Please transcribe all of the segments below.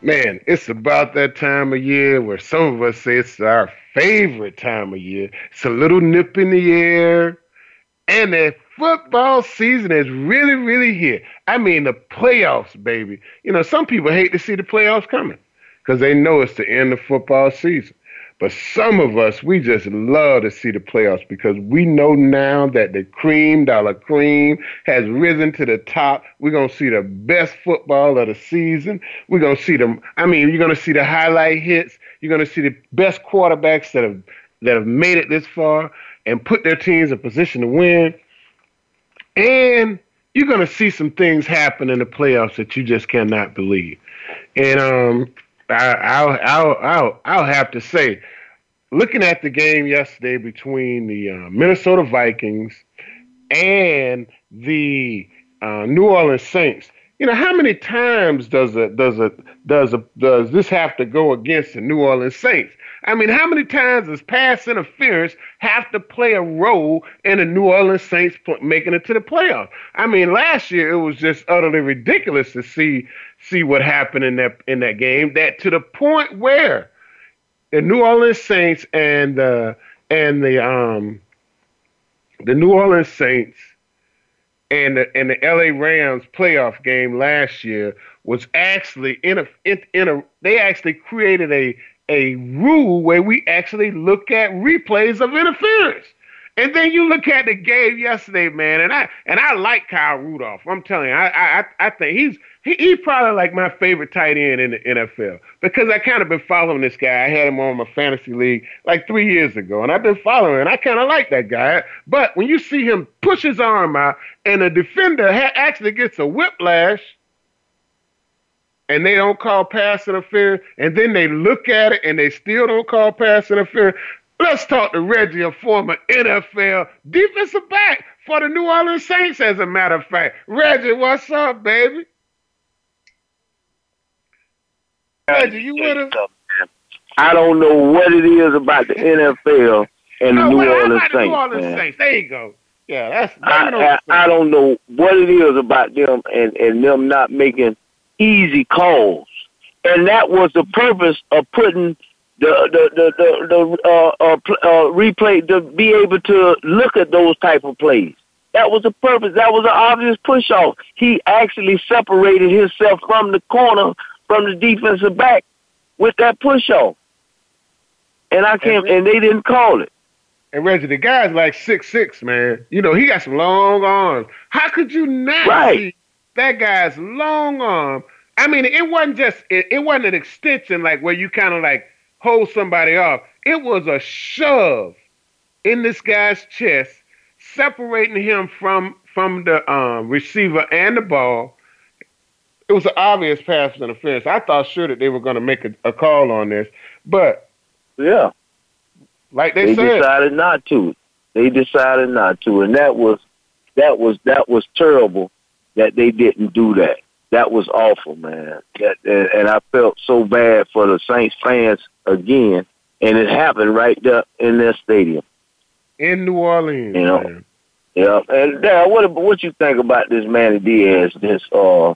Man, it's about that time of year where some of us say it's our favorite time of year. It's a little nip in the air, and the football season is really, really here. I mean, the playoffs, baby. You know, some people hate to see the playoffs coming because they know it's the end of football season. But some of us, we just love to see the playoffs because we know now that the cream, dollar cream, has risen to the top. We're going to see the best football of the season. We're going to see them. I mean, you're going to see the highlight hits. You're going to see the best quarterbacks that have that have made it this far and put their teams in position to win. And you're going to see some things happen in the playoffs that you just cannot believe. And um, I, will I'll, I'll, I'll have to say, looking at the game yesterday between the uh, Minnesota Vikings and the uh, New Orleans Saints, you know, how many times does a does a does a does this have to go against the New Orleans Saints? I mean, how many times does pass interference have to play a role in the New Orleans Saints making it to the playoffs? I mean, last year it was just utterly ridiculous to see see what happened in that in that game. That to the point where the New Orleans Saints and the and the um the New Orleans Saints and the, and the LA Rams playoff game last year was actually in a in, in a they actually created a a rule where we actually look at replays of interference. And then you look at the game yesterday, man, and I and I like Kyle Rudolph. I'm telling you, I I I think he's he, he's probably like my favorite tight end in the NFL because I kind of been following this guy. I had him on my fantasy league like three years ago, and I've been following. And I kind of like that guy. But when you see him push his arm out, and the defender ha- actually gets a whiplash, and they don't call pass interference, and then they look at it and they still don't call pass interference. Let's talk to Reggie, a former NFL defensive back for the New Orleans Saints, as a matter of fact. Reggie, what's up, baby? Reggie, you with us? I don't know what it is about the NFL and no, the New Orleans Saints. New Orleans man. Saints. There you go. Yeah, that's. I, I, I don't know what it is about them and and them not making easy calls, and that was the purpose of putting the the the the, the uh, uh, uh, replay to be able to look at those type of plays. That was the purpose. That was an obvious push off. He actually separated himself from the corner, from the defensive back, with that push off. And I can't. And, and they didn't call it. And Reggie, the guy's like six six, man. You know he got some long arms. How could you not right. see that guy's long arm? I mean, it wasn't just it, it wasn't an extension like where you kind of like hold somebody off. It was a shove in this guy's chest, separating him from from the um, receiver and the ball. It was an obvious pass interference. I thought sure that they were going to make a, a, call on this, but yeah, like they, they said, decided not to. They decided not to, and that was that was that was terrible that they didn't do that that was awful, man. That, and I felt so bad for the Saints fans again, and it happened right there in their stadium in New Orleans. You know, man. yeah. And Dad, what what you think about this Manny Diaz? This uh, uh,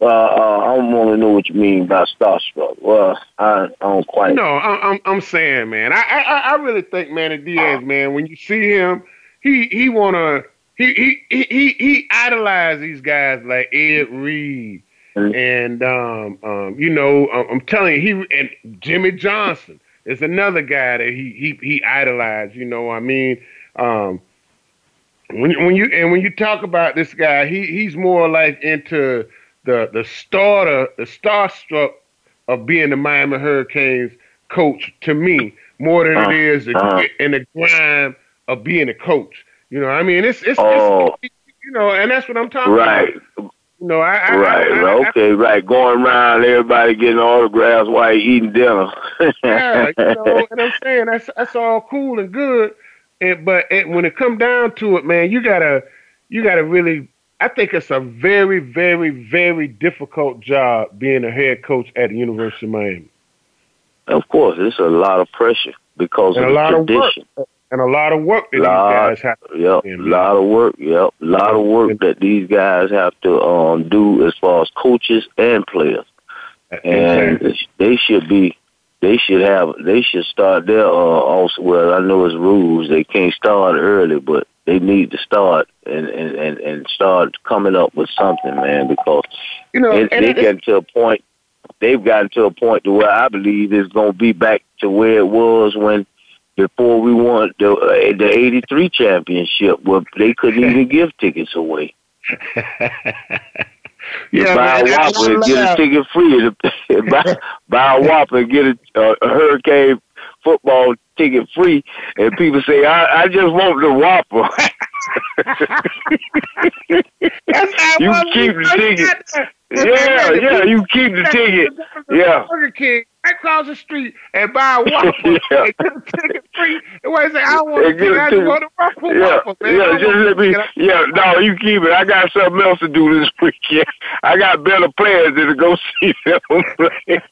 uh I don't want to know what you mean by starstruck. Well, I, I don't quite. No, I'm I'm saying, man. I I I really think Manny Diaz, man. When you see him, he he wanna he he he he idolized these guys like Ed Reed mm-hmm. and um um you know I'm telling you he and Jimmy Johnson is another guy that he he he idolized. You know I mean um when when you and when you talk about this guy he he's more like into the the starter the starstruck of being the Miami Hurricanes coach to me more than it is uh, in the grime of being a coach. You know, I mean, it's it's, oh. it's you know, and that's what I'm talking right. about. You know, I, I right, I, I, okay, right. Going around, everybody getting autographs while you eating dinner. yeah, you know what I'm saying. That's that's all cool and good, and, but it, when it come down to it, man, you gotta you gotta really. I think it's a very, very, very difficult job being a head coach at the University of Miami. Of course, it's a lot of pressure because and of a lot the tradition. of work, and a lot of work that lot, these guys have. To yep, a lot of work. Yep, a lot of work that these guys have to um do as far as coaches and players, and they should be. They should have. They should start their uh, also. Well, I know it's rules. They can't start early, but they need to start and and and, and start coming up with something, man. Because You know, it, they get to a point. They've gotten to a point to where I believe it's going to be back to where it was when before we won the uh, the '83 championship, where they couldn't even give tickets away. You Yeah, buy man, a Whopper and get a ticket free. buy, buy a Whopper and get a, uh, a Hurricane football ticket free. And people say, I, I just want the Whopper. That's how it You keep the ticket. yeah, yeah, you keep the ticket. Yeah. Right across the street and buy a waffle Yeah. and get a ticket free. And why say I don't want And a get ticket, a I just want a waffle Yeah, waffle, man. Yeah, just let me. Yeah, no, you keep it. I got something else to do this weekend. I got better players than to go see them play.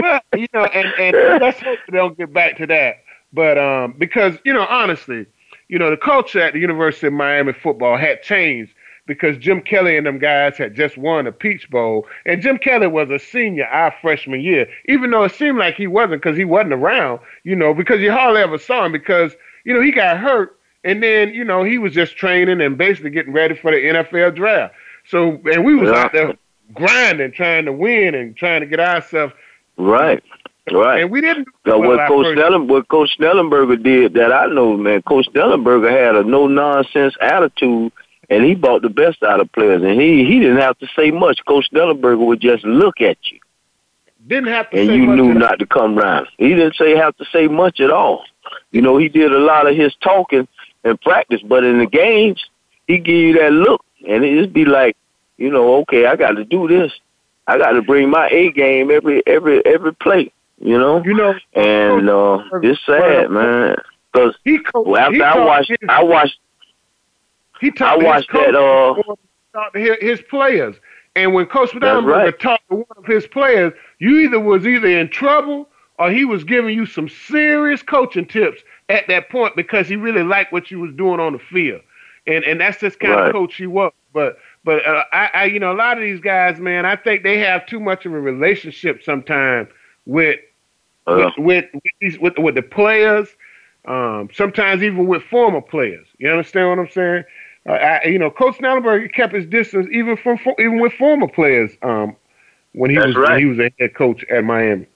well, you know, and and let's hope they don't get back to that. But um, because you know, honestly, you know, the culture at the University of Miami football had changed because Jim Kelly and them guys had just won a Peach Bowl, and Jim Kelly was a senior our freshman year, even though it seemed like he wasn't because he wasn't around, you know, because you hardly ever saw him because you know he got hurt, and then you know he was just training and basically getting ready for the NFL draft. So, and we was Yeah. out there grinding, trying to win and trying to get ourselves right, right. and we didn't. So well, what Coach Snellen, what Coach Schnellenberger did that I know, man. Coach Schnellenberger had a no nonsense attitude, and he bought the best out of players. And he he didn't have to say much. Coach Schnellenberger would just look at you, didn't have to and say you much knew not to come round. He didn't say have to say much at all. You know, he did a lot of his talking in practice, but in the games, he give you that look, and it just be like, you know, okay, I got to do this. I got to bring my A game every every every play. You know, You know, and uh, it's sad, man. Because well, after I watched, I watched, he I to his that. Uh, he his, players. And when Coach That's right. talked to one of his players, you either was either in trouble or he was giving you some serious coaching tips at that point because he really liked what you was doing on the field. And and that's just kind Right. of coach he was. But but uh, I, I you know a lot of these guys, man, I think they have too much of a relationship sometimes with uh, with with with, these, with with the players, um, sometimes even with former players. You understand what I'm saying? Uh, I, you know, Coach Schnellenberger kept his distance even from even with former players um, when he That's was right. when he was a head coach at Miami.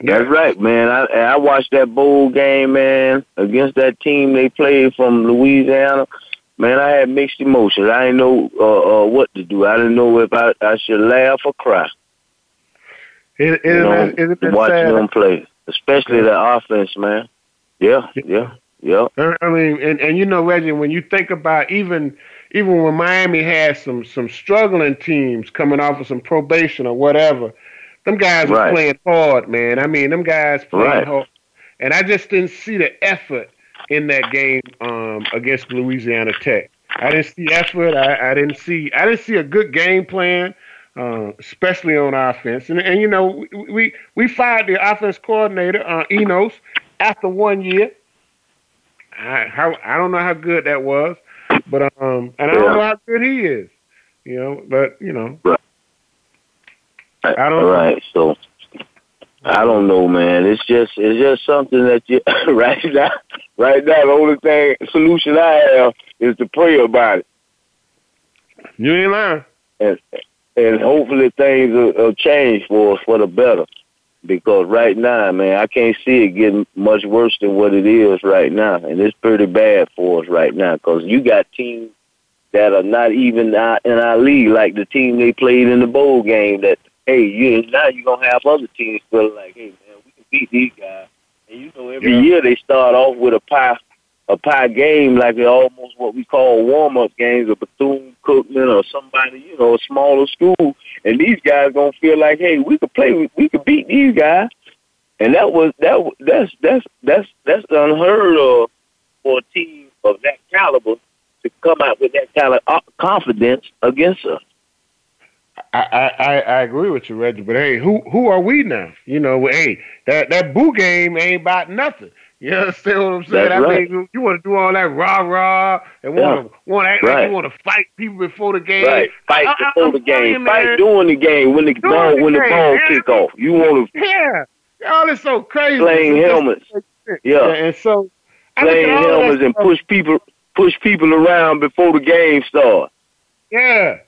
That's right, man. I I watched that bowl game, man, against that team they played from Louisiana. Man, I had mixed emotions. I didn't know uh, uh, what to do. I didn't know if I, I should laugh or cry. It, it, You know, it, it, it's watching sad. them play, especially the offense, man. Yeah, yeah, yeah. I mean, and, and you know, Reggie, when you think about even even when Miami had some some struggling teams coming off of some probation or whatever, them guys were playing hard, man. I mean, them guys playing Right. hard, and I just didn't see the effort in that game um, against Louisiana Tech. I didn't see effort. I, I didn't see I didn't see a good game plan. Uh, especially on offense, and and you know we we, we fired the offense coordinator uh, Enos after one year. I how I don't know how good that was, but um, and I don't Yeah. know how good he is, you know. But you know, I don't- right, so I don't know, man. It's just it's just something that you right now. Right now, the only thing solution I have is to pray about it, you ain't lying. and and hopefully things will, will change for us for the better. Because right now, man, I can't see it getting much worse than what it is right now, and it's pretty bad for us right now. Because you got teams that are not even out in our league, like the team they played in the bowl game. That hey, you now you're gonna have other teams feeling like, hey, man, we can beat these guys. And you know, every Yeah. year they start off with a pie, a pie game like almost what we call warm up games of Bethune Cookman or somebody, you know, a smaller school. And these guys gonna feel like, hey, we could play, we could beat these guys. And that was that. That's that's that's that's unheard of for a team of that caliber to come out with that kind of uh, confidence against us. I, I, I agree with you, Reggie. But hey, who who are we now? You know, hey, that that boo game ain't about nothing. You understand what I'm saying? That's I right. mean, you want to do all that rah rah and want to want to act like you want to fight people before the game. Right, fight I- I- before I'm the game, fight man, during the game when the ball the when the ball man. kick off. You want to Yeah, y'all is so crazy. playing helmets, yeah, and so playing at all of that helmets and push people push people around before the game starts. Yeah,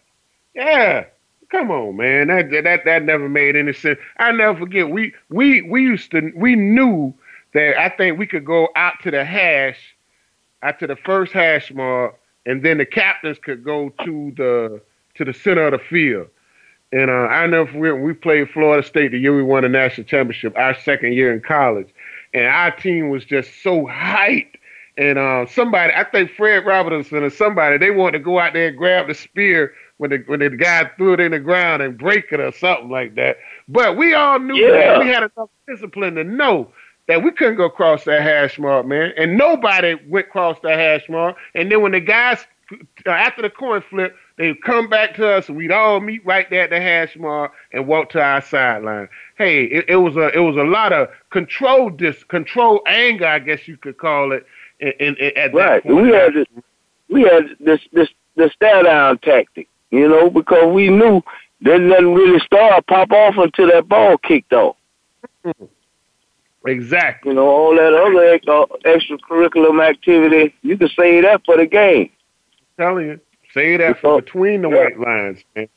yeah. Come on, man. That that that never made any sense. I never forget. We we we used to we knew that I think we could go out to the hash, out to the first hash mark, and then the captains could go to the to the center of the field. And uh, I know forget when we played Florida State the year we won the national championship, our second year in college, and our team was just so hyped. And uh, somebody, I think Fred Robinson or somebody, they wanted to go out there and grab the spear when the when the guy threw it in the ground and break it or something like that. But we all knew Yeah. that we had enough discipline to know that we couldn't go across that hash mark, man. And nobody went across that hash mark. And then when the guys uh, after the coin flip, they would come back to us, and we'd all meet right there at the hash mark and walk to our sideline. Hey, it, it was a it was a lot of control dis control anger, I guess you could call it. In, in, in- at Right. that point. We had this, we had this this the stare down tactic, you know, because we knew that nothing really start pop off until that ball kicked off. Exactly. You know, all that other uh, extracurricular activity, you can say that for the game. telling you, say that from between the yeah. white lines, man.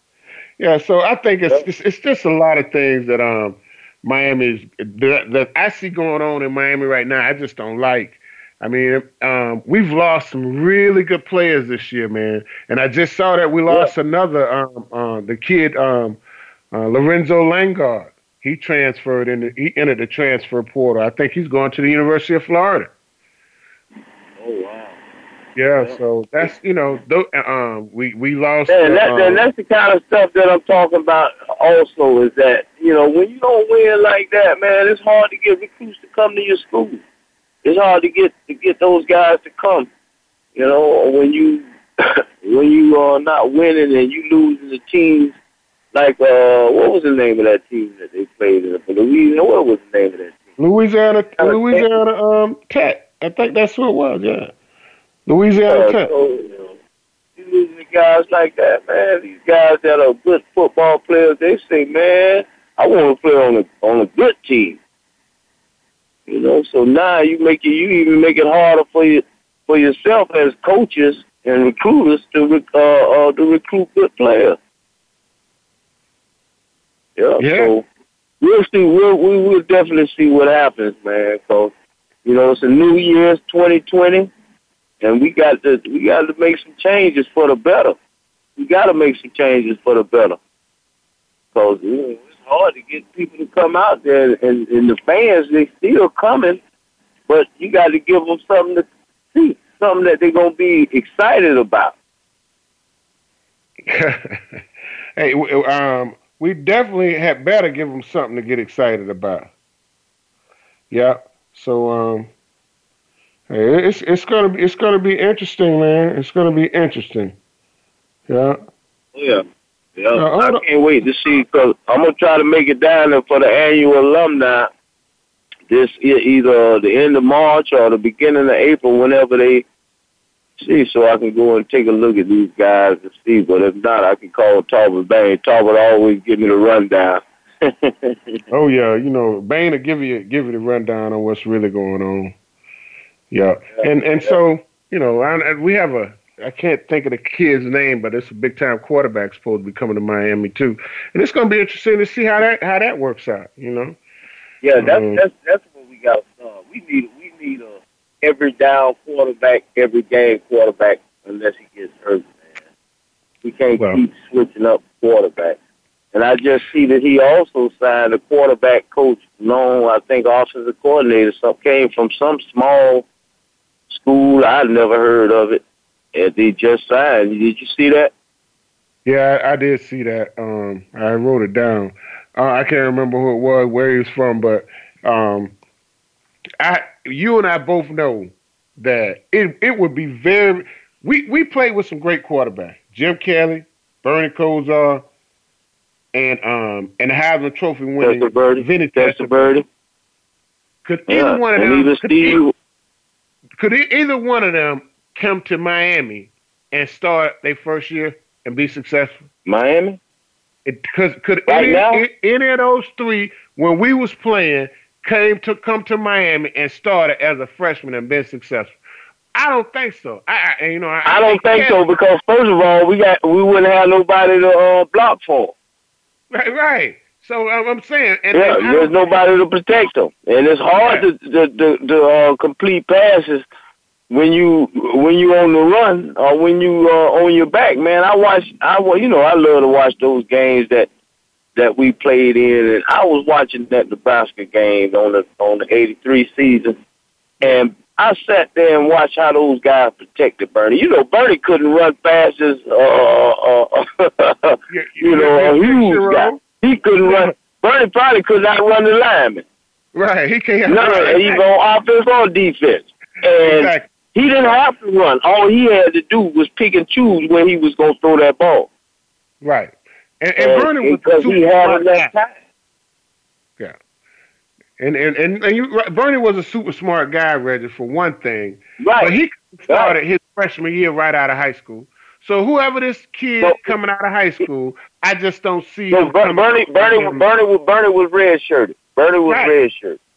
Yeah, so I think it's, it's it's just a lot of things that um Miami's that, that I see going on in Miami right now. I just don't like. I mean, um, we've lost some really good players this year, man. And I just saw that we lost another um, uh, the kid um, uh, Lorenzo Lingard. He transferred in. The he entered the transfer portal. I think he's going to the University of Florida. Oh wow. Yeah, Yeah. so that's you know, tho- um, we we lost. And, that, uh, and that's the kind of stuff that I'm talking about also is that, you know, when you don't win like that, man, it's hard to get recruits to come to your school. It's hard to get to get those guys to come. You know, when you when you are not winning and you losing the teams like uh what was the name of that team that they played in Louisiana? What was the name of that team? Louisiana, Louisiana um, Tech. I think that's what it was. Yeah, Louisiana Uh, Tech. so, you know, you losing guys like that, man. These guys that are good football players, they say, man, I want to play on a on a good team. You know, so now you make it, you even make it harder for you for yourself as coaches and recruiters to rec- uh, uh to recruit good players. Yeah. Yeah. So we'll see. We'll we will definitely see what happens, man. Cause you know it's a new year, it's 2020 and we got to we got to make some changes for the better. We got to make some changes for the better, because you know, it's hard to get people to come out there, and, and the fans they still coming, but you got to give them something to see, something that they're gonna be excited about. hey, um, we definitely had better give them something to get excited about. Yeah. So um, hey, it's it's gonna be it's gonna be interesting, man. It's gonna be interesting. Yeah. Yeah. Yeah, I can't wait to see because I'm gonna try to make it down there for the annual alumni. This either the end of March or the beginning of April, whenever they see, so I can go and take a look at these guys and see. But if not, I can call Talbot Bain. Talbot always give me the rundown. Oh yeah, you know, Bain will give you give you the rundown on what's really going on. Yeah, and and so you know, I, we have a I can't think of the kid's name, but it's a big time quarterback supposed to be coming to Miami too, and it's going to be interesting to see how that how that works out. You know, Yeah, that's Mhm. that's that's what we got. Uh, we need we need a every down quarterback, every game quarterback, unless he gets hurt. Man, we can't Well- keep switching up quarterbacks. And I just see that he also signed a quarterback coach, known I think offensive coordinator, some came from some small school. I'd never heard of it. and they just signed. Did you see that? Yeah, I, I did see that. Um, I wrote it down. Uh, I can't remember who it was, where he was from, but um, I, you and I both know that it it would be very. We we played with some great quarterbacks: Jim Kelly, Bernie Kosar, and um and the Heisman Trophy winning Vinny Testaverde. Could yeah, either one of them could, either, could either one of them come to Miami and start their first year and be successful? Miami? Because could could right any, any of those three when we was playing came to come to Miami and started as a freshman and been successful? I don't think so. I, I you know I, I don't think so because first of all we got we wouldn't have nobody to uh, block for. Right, right. So um, I'm saying, and, yeah, and there's nobody to protect them, and it's hard right. to to, to, to uh, complete passes when you when you on the run or when you uh, on your back, man. I watch. I you know I love to watch those games that that we played in, and I was watching that Nebraska game on the on the '83 season, and I sat there and watched how those guys protected Bernie. You know, Bernie couldn't run fast as uh, uh, uh you know a huge guy. He couldn't run. Bernie probably could not run the lineman. Right, he can't. No, either on offense or defense. And exactly. He didn't have to run. All he had to do was pick and choose where he was going to throw that ball. Right. And, and, and Bernie was because he had enough time. Yeah. And and and, and you, Bernie was a super smart guy, Reggie, for one thing. Right. But he started right. his freshman year right out of high school. So whoever this kid so, coming out of high school, I just don't see so him. Bernie, Bernie, Bernie, Bernie, was Bernie was red shirted. Bernie was right. red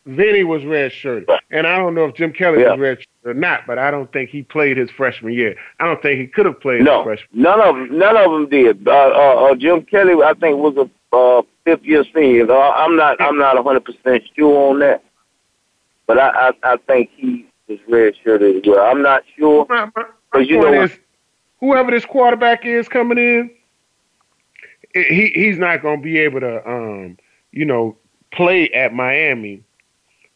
shirted. Vinny was red shirted, and I don't know if Jim Kelly yeah. was red shirted or not, but I don't think he played his freshman year. I don't think he could have played no, his freshman. none of none of them did. Uh, uh, uh, Jim Kelly, I think, was a uh, fifth year senior. Uh, I'm not, I'm not 100 percent sure on that, but I, I, I think he was red shirted as well. I'm not sure, because you know, is, whoever this quarterback is coming in, he he's not going to be able to, um, you know, play at Miami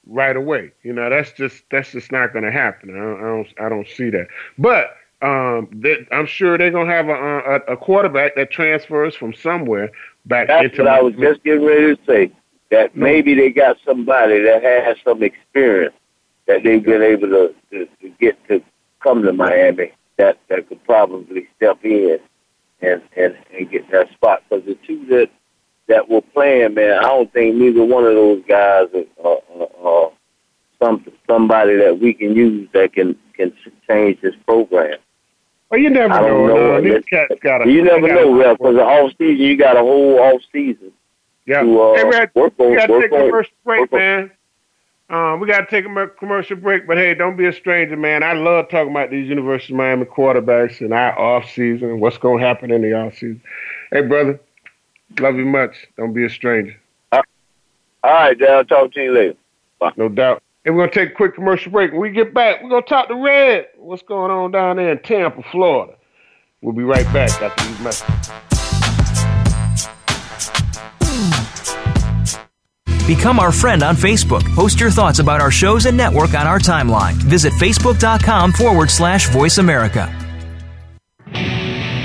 right away. You know, that's just that's just not going to happen. I don't, I don't, I don't see that. But um, that, I'm sure they're going to have a, a, a quarterback that transfers from somewhere back that's into. what I was just getting ready to say. That maybe they got somebody that has some experience that they've been able to, to, to get to come to Miami that that could probably step in and and, and get that spot. Because the two that that were playing, man, I don't think neither one of those guys are, are, are some somebody that we can use that can can change this program. Well, you never I don't know. know. cats got a, you never know, Ralph, because the off season you got a whole off season. Yeah. To, uh, hey, on, we got to take a commercial break, man. Um, we got to take a commercial break, but hey, don't be a stranger, man. I love talking about these University of Miami quarterbacks and our off season, and what's going to happen in the off season. Hey, brother, Love you much. Don't be a stranger. All right, Dad. I'll talk to you later. Bye. No doubt. And we're going to take a quick commercial break. When we get back, we're going to talk to Red. What's going on down there in Tampa, Florida? We'll be right back after these messages. Become our friend on Facebook. Post your thoughts about our shows and network on our timeline. Visit facebook.com forward slash voice America.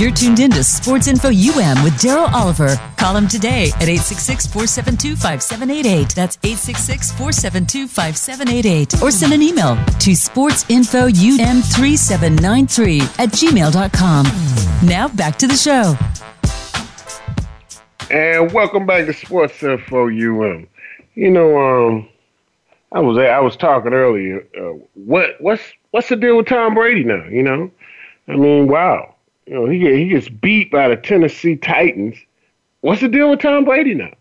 You're tuned in to Sports Info UM with Daryl Oliver. Call him today at 866 472 5788. That's 866 472 5788. Or send an email to sportsinfoum3793 at gmail.com. Now back to the show. And welcome back to Sports Info UM. You know, um, I was I was talking earlier. Uh, what what's what's the deal with Tom Brady now? You know, I mean, wow. You know, he he gets beat by the Tennessee Titans. What's the deal with Tom Brady now?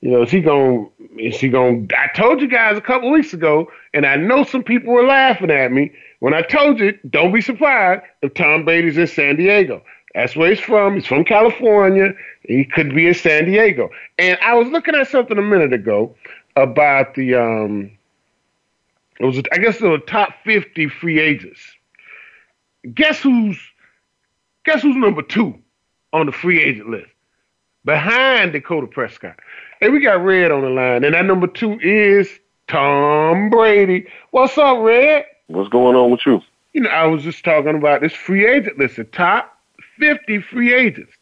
You know, is he going? Is he going? I told you guys a couple weeks ago, and I know some people were laughing at me when I told you. Don't be surprised if Tom Brady's in San Diego. That's where he's from. He's from California. He could be in San Diego. And I was looking at something a minute ago about the um. It was I guess the top fifty free agents. Guess who's Guess who's number two on the free agent list? Behind Dakota Prescott. Hey, we got Red on the line, and that number two is Tom Brady. What's up, Red? What's going on with you? You know, I was just talking about this free agent list, the top 50 free agents.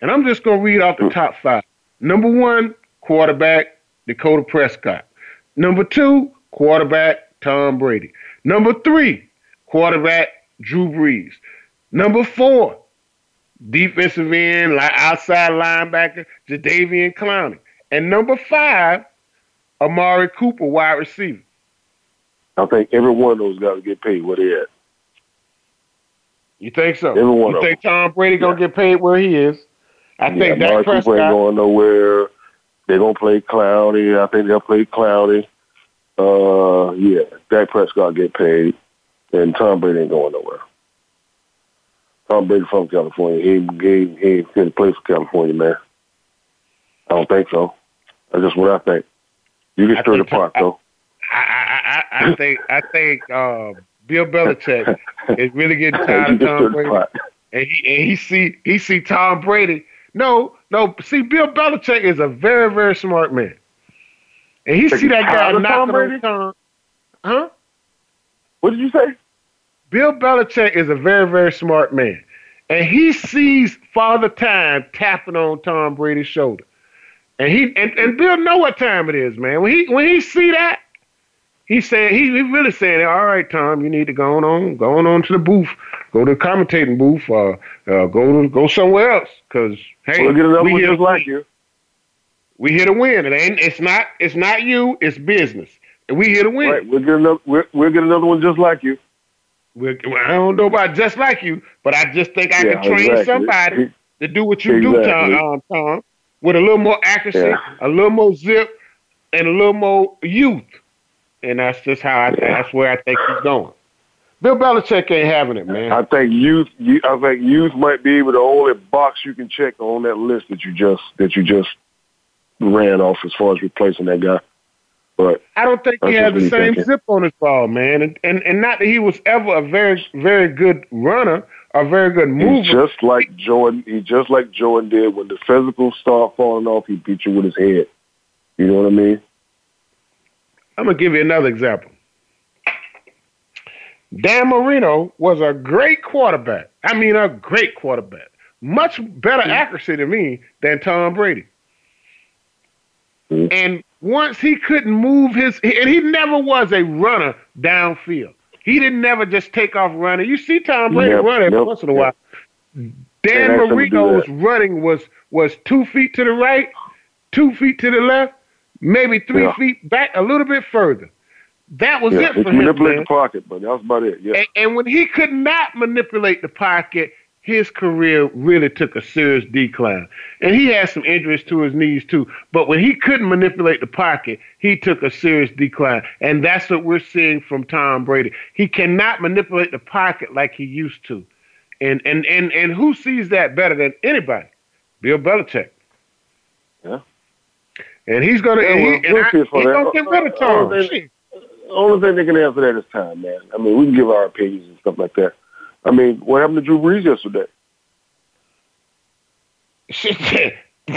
And I'm just going to read off the mm. top five. Number one, quarterback, Dakota Prescott. Number two, quarterback, Tom Brady. Number three, quarterback, Drew Brees. Number four, defensive end, like outside linebacker, Jadeveon Clowney. And number five, Amari Cooper, wide receiver. I think every one of those guys get paid what they at. You think so? Every one you think them. Tom Brady gonna Yeah. get paid where he is? I yeah, think Dak Amari Cooper ain't going nowhere. They're gonna play Clowney. I think they'll play Clowney. Uh, yeah, Dak Prescott get paid, and Tom Brady ain't going nowhere. Tom Brady from California. He ain't, he ain't, he ain't fit to play for California, man. I don't think so. That's just what I think. You I can stir the pot, though. I, I, I, I think I think uh, Bill Belichick is really getting tired of Tom Brady, and he and he see he see Tom Brady. No, no. See, Bill Belichick is a very very smart man, and he see that guy knocking Brady? on Tom. Huh? What did you say? Bill Belichick is a very, very smart man. And he sees Father Time tapping on Tom Brady's shoulder. And he and, and Bill know what time it is, man. When he when he see that, he's saying he, he really saying, All right, Tom, you need to go on, go on, to the booth, go to the commentating booth, uh, uh go to go somewhere else. Cause hey, we'll get another we one here just to like you. We here to win. It ain't it's not it's not you, it's business. And we here to win. Right, we'll get another. We'll, we'll get another one just like you. I don't know about just like you, but I just think I Yeah, can train exactly. somebody to do what you do, Tom, um, Tom, with a little more accuracy, Yeah. a little more zip, and a little more youth. And that's just how I. Yeah. That's where I think he's going. Bill Belichick ain't having it, man. I think youth. You, I think youth might be able to only box you can check on that list that you just that you just ran off as far as replacing that guy. But I don't think he had the same thinking. zip on his ball, man. And, and and not that he was ever a very very good runner, a very good mover. he's just like Jordan. He's just like Jordan did when the physical start falling off. He beat you with his head. You know what I mean? I'm gonna give you another example. Dan Marino was a great quarterback. I mean, a great quarterback. Much better accuracy to me than Tom Brady. Mhm. And once he couldn't move his, and he never was a runner downfield. He didn't never just take off running. You see Tom Brady Yep, run every yep, once in a while. Dan ask him to do Marino's running was was two feet to the right, two feet to the left, maybe three Yeah. feet back, a little bit further. That was Yeah, it for him. manipulate man. the pocket, but that's about it. Yeah. And, and when he could not manipulate the pocket, his career really took a serious decline. And he had some injuries to his knees too. But when he couldn't manipulate the pocket, he took a serious decline. And that's what we're seeing from Tom Brady. He cannot manipulate the pocket like he used to. And and and, and who sees that better than anybody? Bill Belichick. Yeah. And he's gonna Yeah, and he, well, and we'll I- for that. gonna get rid of Tom. Shit. The only thing they can answer that is time, man. I mean, we can give our opinions and stuff like that. I mean, what happened to Drew Brees yesterday?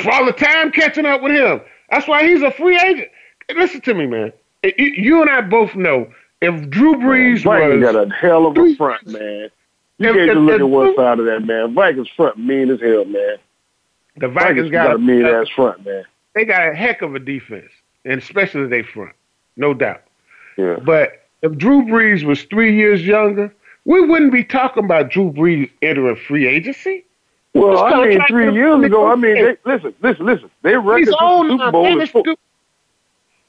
for all the time catching up with him. That's why he's a free agent. Listen to me, man. You and I both know if Drew Brees Vikings was got a hell of a front, man. You If- can't if- just look if at one side of that, man. Vikings front mean as hell, man. the Vikings got, got, a mean ass front, man. they got a heck of a defense, and especially they front, no doubt. Yeah. But if Drew Brees was three years younger, we wouldn't be talking about Drew Brees entering free agency. Well, I mean, three years ago, I mean, they, listen, listen, listen. They record He's since the Super Bowl is four.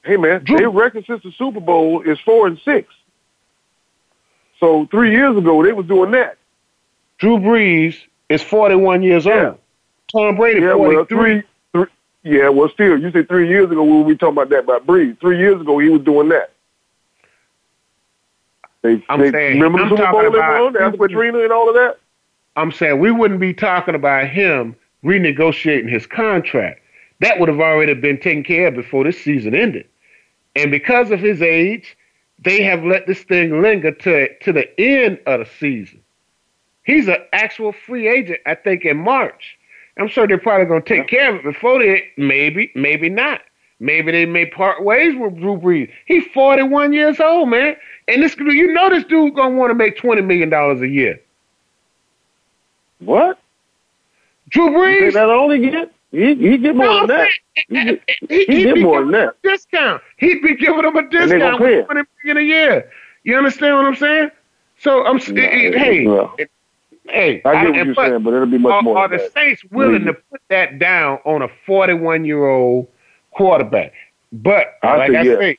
Hey, man, Drew- they record since the Super Bowl is four and six. So three years ago, they was doing that. Drew Brees is 41 years Yeah. old. Tom Brady, Yeah, well, three, three. Yeah, well, still, you said three years ago we talking about that about Brees. Three years ago, he was doing that. They, I'm they saying- remember I'm talking about- after Katrina and all of that. I'm saying we wouldn't be talking about him renegotiating his contract. That would have already been taken care of before this season ended. And because of his age, they have let this thing linger to to the end of the season. He's an actual free agent, I think, in March. I'm sure they're probably going to take care of it before they, maybe, maybe not. Maybe they may part ways with Drew Brees. He's 41 years old, man. And this, you know, this dude going to want to make $20 million a year. What? Drew Brees? that only get? He, he get more No, than that. I'm He get, he, he get more than a discount. He'd be giving them a discount with twenty million a year. You understand what I'm saying? So I'm s- Nah, hey, well, hey. I get what and you're but saying, but it'll be much are, more are than the that. Saints willing Mhm. to put that down on a 41 year old quarterback? But I like I yes. say,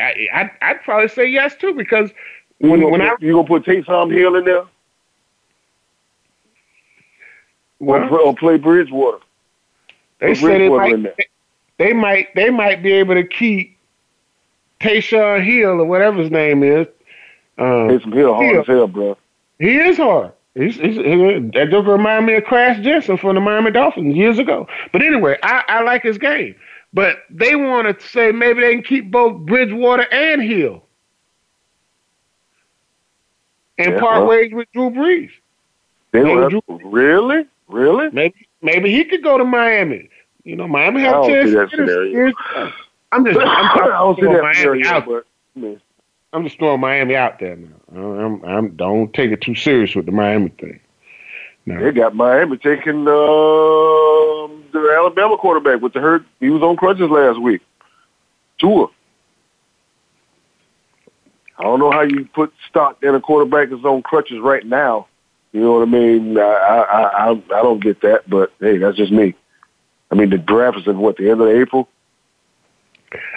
I, I I'd probably say yes too because You when gonna, I put, you gonna put Taysom Hill in there well, pl- or play Bridgewater? they said they in might there. they might they might be able to keep Tayshawn Hill or whatever his name is. Um, Taysom Hill hard Hill. as hell, bro. He is hard. He's, he's, he, that just remind me of Crash Jensen from the Miami Dolphins years ago. But anyway, I, I like his game. But they want to say maybe they can keep both Bridgewater and Hill and Yeah, part well. ways with Drew Brees. They don't Drew- really, really. Maybe maybe he could go to Miami. You know, Miami have a chance. see that to get his- scenario. his- I'm just I'm I talking don't see throwing that Miami out. but I'm just throwing Miami out there now. I'm, I'm don't take it too serious with the Miami thing. No. they got Miami taking um, the Alabama quarterback with the hurt. He was on crutches last week. Tua. I don't know how you put stock in a quarterback that's on crutches right now. You know what I mean? I I I, I don't get that, but hey, that's just me. I mean, the draft is at what the end of April.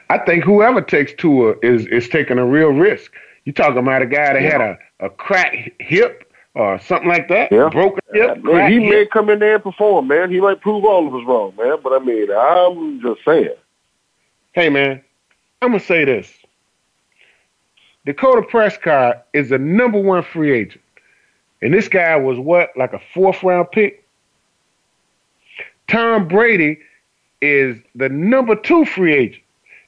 I think whoever takes Tua is is taking a real risk. You talking about a guy that had a, a crack hip or something like that, Yeah. broken Uh, hip, man, he may come in there and perform, man. He might prove all of us wrong, man. But I mean, I'm just saying. Hey man, I'm gonna say this: Dakota Prescott is the number one free agent, and this guy was what, like a fourth round pick. Tom Brady is the number two free agent,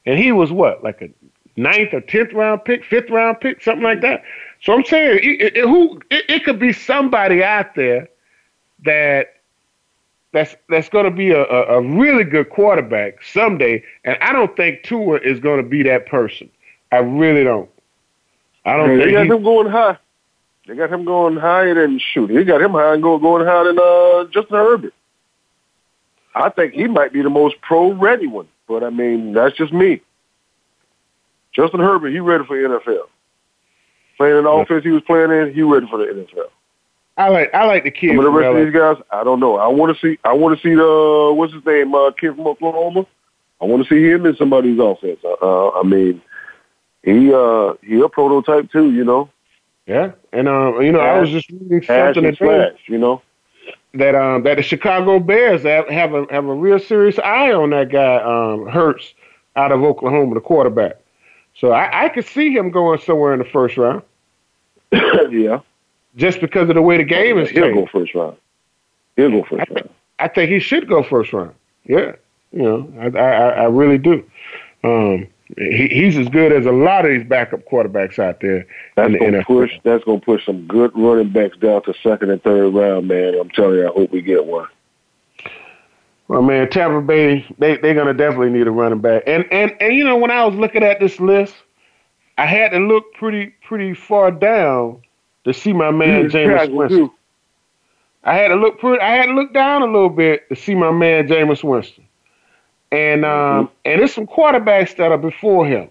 and he was what, like a ninth or tenth round pick, fifth round pick, something like that. So I'm saying, it, it, who it, it could be somebody out there that that's that's going to be a, a, a really good quarterback someday, and I don't think Tua is going to be that person. I really don't. I don't Man, they think got he, him going high. They got him going higher than shoot. They got him high and go, going higher than uh, Justin Herbert. I think he might be the most pro-ready one, but I mean that's just me. Justin Herbert, he ready for NFL. Playing in the offense he was playing in, he ready for the NFL. I like I like the kid. Of the rest of these guys, I don't know. I want to see. I want to see the what's his name, uh, kid from Oklahoma. I want to see him in somebody's offense. Uh, uh, I mean, he uh, he a prototype too. You know, Yeah, and uh, you know, I was just reading something and today slash. You know, that um that the Chicago Bears have have a have a real serious eye on that guy um Hurts out of Oklahoma, the quarterback. So I, I could see him going somewhere in the first round yeah. just because of the way the game is He'll go changed. first round. He'll go first round. I think he should go first round. Yeah, you know, I I, I really do. Um, he, he's as good as a lot of these backup quarterbacks out there. That's the gonna NFL. push. That's gonna push some good running backs down to second and third round, man. I'm telling you, I hope we get one. Well, man, Tampa Bay, they they're gonna definitely need a running back. And and and you know, when I was looking at this list, I had to look pretty pretty far down to see my man Jameis Winston. I had to look pretty. I had to look down a little bit to see my man Jameis Winston. And um, mm-hmm. and there's some quarterbacks that are before him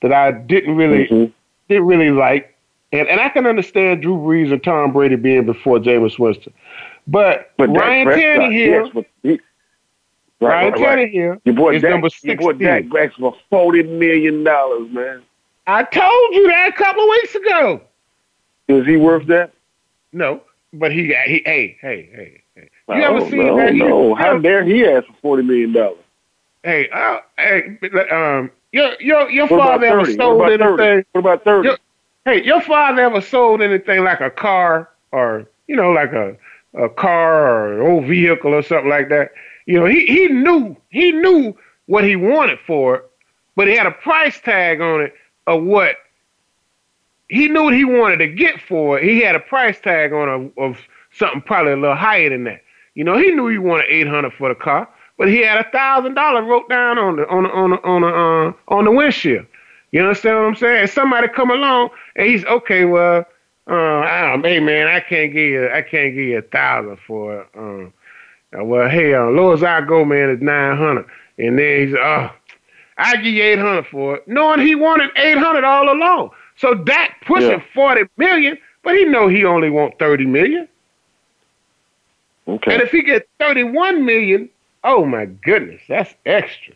that I didn't really mm-hmm. didn't really like. And and I can understand Drew Brees and Tom Brady being before Jameis Winston. But, but Ryan Tannehill, yes, right, Ryan right, Tannehill your boy is Dak, number 16. Your boy Dak Brax for $40 million, man. I told you that a couple of weeks ago. Is he worth that? No, but he got, he, hey, hey, hey, hey. You ever seen no, that? No, how dare he ask for $40 million? Hey, uh, hey, um, your your your what father ever sold what anything? What about thirty? Hey, your father ever sold anything like a car or you know like a a car or an old vehicle or something like that? You know, he he knew he knew what he wanted for it, but he had a price tag on it of what he knew what he wanted to get for it. He had a price tag on it of something probably a little higher than that. You know, he knew he wanted eight hundred for the car, but he had a thousand dollars wrote down on the on the on the on the uh, on the windshield. You understand what I'm saying? Somebody come along and he's okay. Well, uh, hey man, I can't give you I can't give you a thousand for it. Uh, well, hey, uh, low as I go, man, is nine hundred. And then he's oh, I give you eight hundred for it, knowing he wanted eight hundred all along. So Dak pushing yeah. forty million, but he know he only want thirty million. Okay. And if he get thirty-one million, Oh my goodness, that's extra.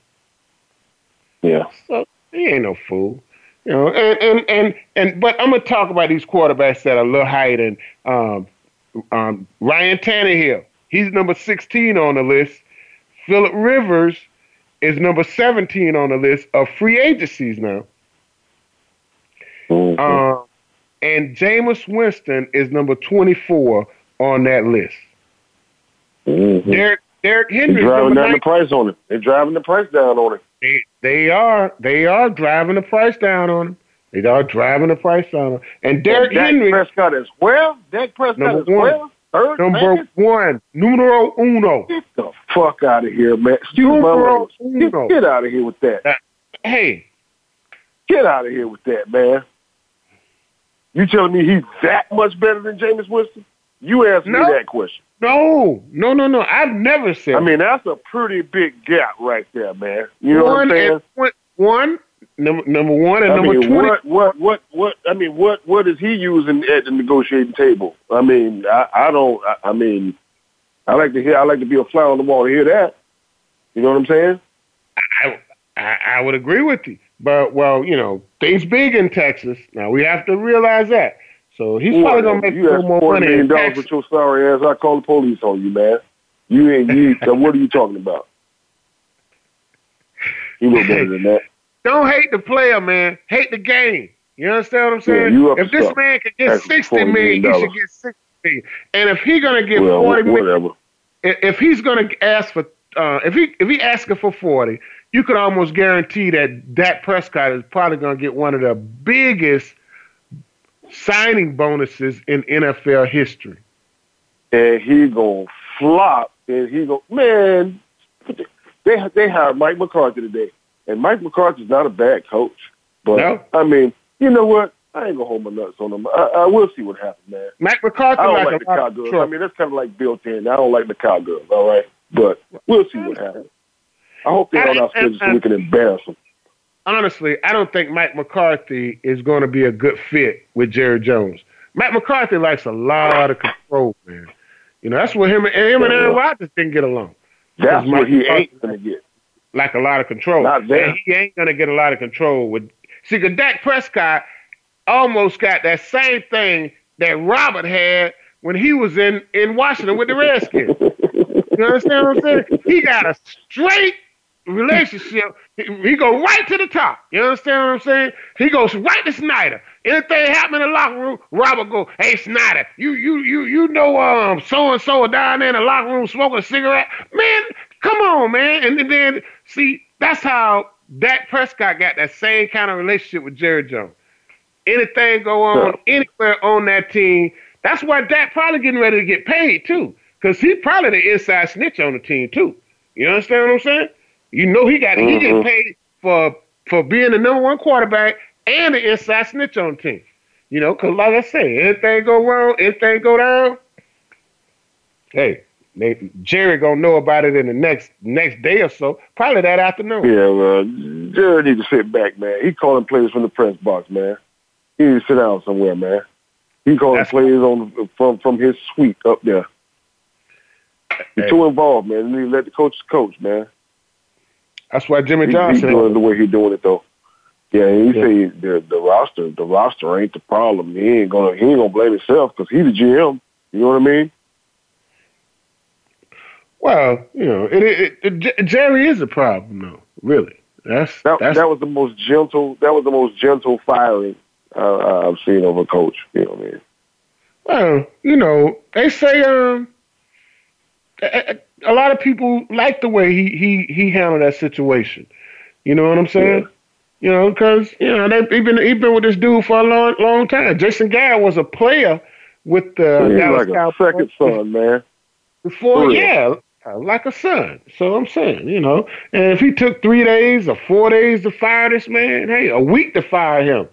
Yeah. So he ain't no fool. You know, and, and, and, and but I'm gonna talk about these quarterbacks that are a little higher than um, um, Ryan Tannehill. He's number 16 on the list. Philip Rivers is number 17 on the list of free agencies now. Mm-hmm. Uh, and Jameis Winston is number 24 on that list. Mm-hmm. Derek Derrick Henry. They're driving down the price on it. They're driving the price down on it. They, they are. They are driving the price down on him. They are driving the price down on him. And Derrick and Henry. Prescott as well. Dak Prescott as well. Third number one. Numero uno. Get the fuck out of here, man. Excuse Numero me. Get, get out of here with that. Uh, hey. Get out of here with that, man. You telling me he's that much better than Jameis Winston? You asked no. me that question. No, no, no, no. I've never said. I mean, that's a pretty big gap right there, man. You know one what I'm saying? one, number number one, and I number mean, twenty. What, what, what, what? I mean, what, what is he using at the negotiating table? I mean, I, I don't. I, I mean, I like to hear. I like to be a fly on the wall to hear that. You know what I'm saying? I, I, I would agree with you, but well, you know, things big in Texas. Now we have to realize that. So he's probably gonna make you a more money. Million dollars with your sorry ass. I call the police on you, man. You ain't you. so what are you talking about? You look better than that. Don't hate the player, man. Hate the game. You understand what I'm saying? Yeah, if this man could get sixty million, he should get sixty million. And if he's gonna get well, forty million, if he's gonna ask for, uh, if he if he asking for forty, you could almost guarantee that Dak Prescott is probably gonna get one of the biggest signing bonuses in NFL history. And he gonna flop, and he go man. They they hired Mike McCarthy today, and Mike McCarthy's not a bad coach. But no. I mean, you know what? I ain't gonna hold my nuts on him. I, I will see what happens, man. Mike McCarthy, I don't like, like the cowgirls. I mean, that's kind of like built in. I don't like the cowgirls. All right, but we'll see what happens. I hope on our schedule so we can embarrass them honestly, I don't think Mike McCarthy is going to be a good fit with Jerry Jones. Mike McCarthy likes a lot of control, man. You know, that's what him and him and Aaron Rodgers didn't get along. That's what he ain't gonna get. Like a lot of control. Not there. And he ain't gonna get a lot of control with. See, Dak Prescott almost got that same thing that Robert had when he was in in Washington with the Redskins. you understand what I'm saying? He got a straight relationship, he, go right to the top. You understand what I'm saying? He goes right to Snyder. Anything happen in the locker room, Robert go, hey Snyder, you you you you know um so and so down there in the locker room smoking a cigarette. Man, come on, man. And then see, that's how Dak Prescott got that same kind of relationship with Jerry Jones. Anything go on anywhere on that team, that's why Dak probably getting ready to get paid too. Cause he's probably the inside snitch on the team too. You understand what I'm saying? You know he got mm-hmm. he get paid for for being the number one quarterback and the inside snitch on the team. You know, because like I say, anything go wrong, anything go down, hey, they, Jerry gonna know about it in the next next day or so, probably that afternoon. Yeah, well, Jerry need to sit back, man. He calling plays from the press box, man. He need to sit down somewhere, man. He calling That's plays on from from his suite up there. He's hey. too involved, man. He need to let the coaches coach, man. That's why Jimmy Johnson he, doing the way he's doing it though. Yeah, he yeah. say the the roster the roster ain't the problem. He ain't gonna he ain't gonna blame himself because he's the GM. You know what I mean? Well, you know, it, it, it, Jerry is a problem, though. Really, that's that, that's that was the most gentle. That was the most gentle firing uh, I've seen of a coach. You know what I mean? Well, you know, they say um, a, a lot of people like the way he he he handled that situation. You know what I'm saying? Yeah. You know, because you know they he been he been with this dude for a long long time. Jason Garrett was a player with the yeah, Dallas like a second son, man. Before, yeah, like a son. So I'm saying, you know, and if he took three days or four days to fire this man, hey, a week to fire him,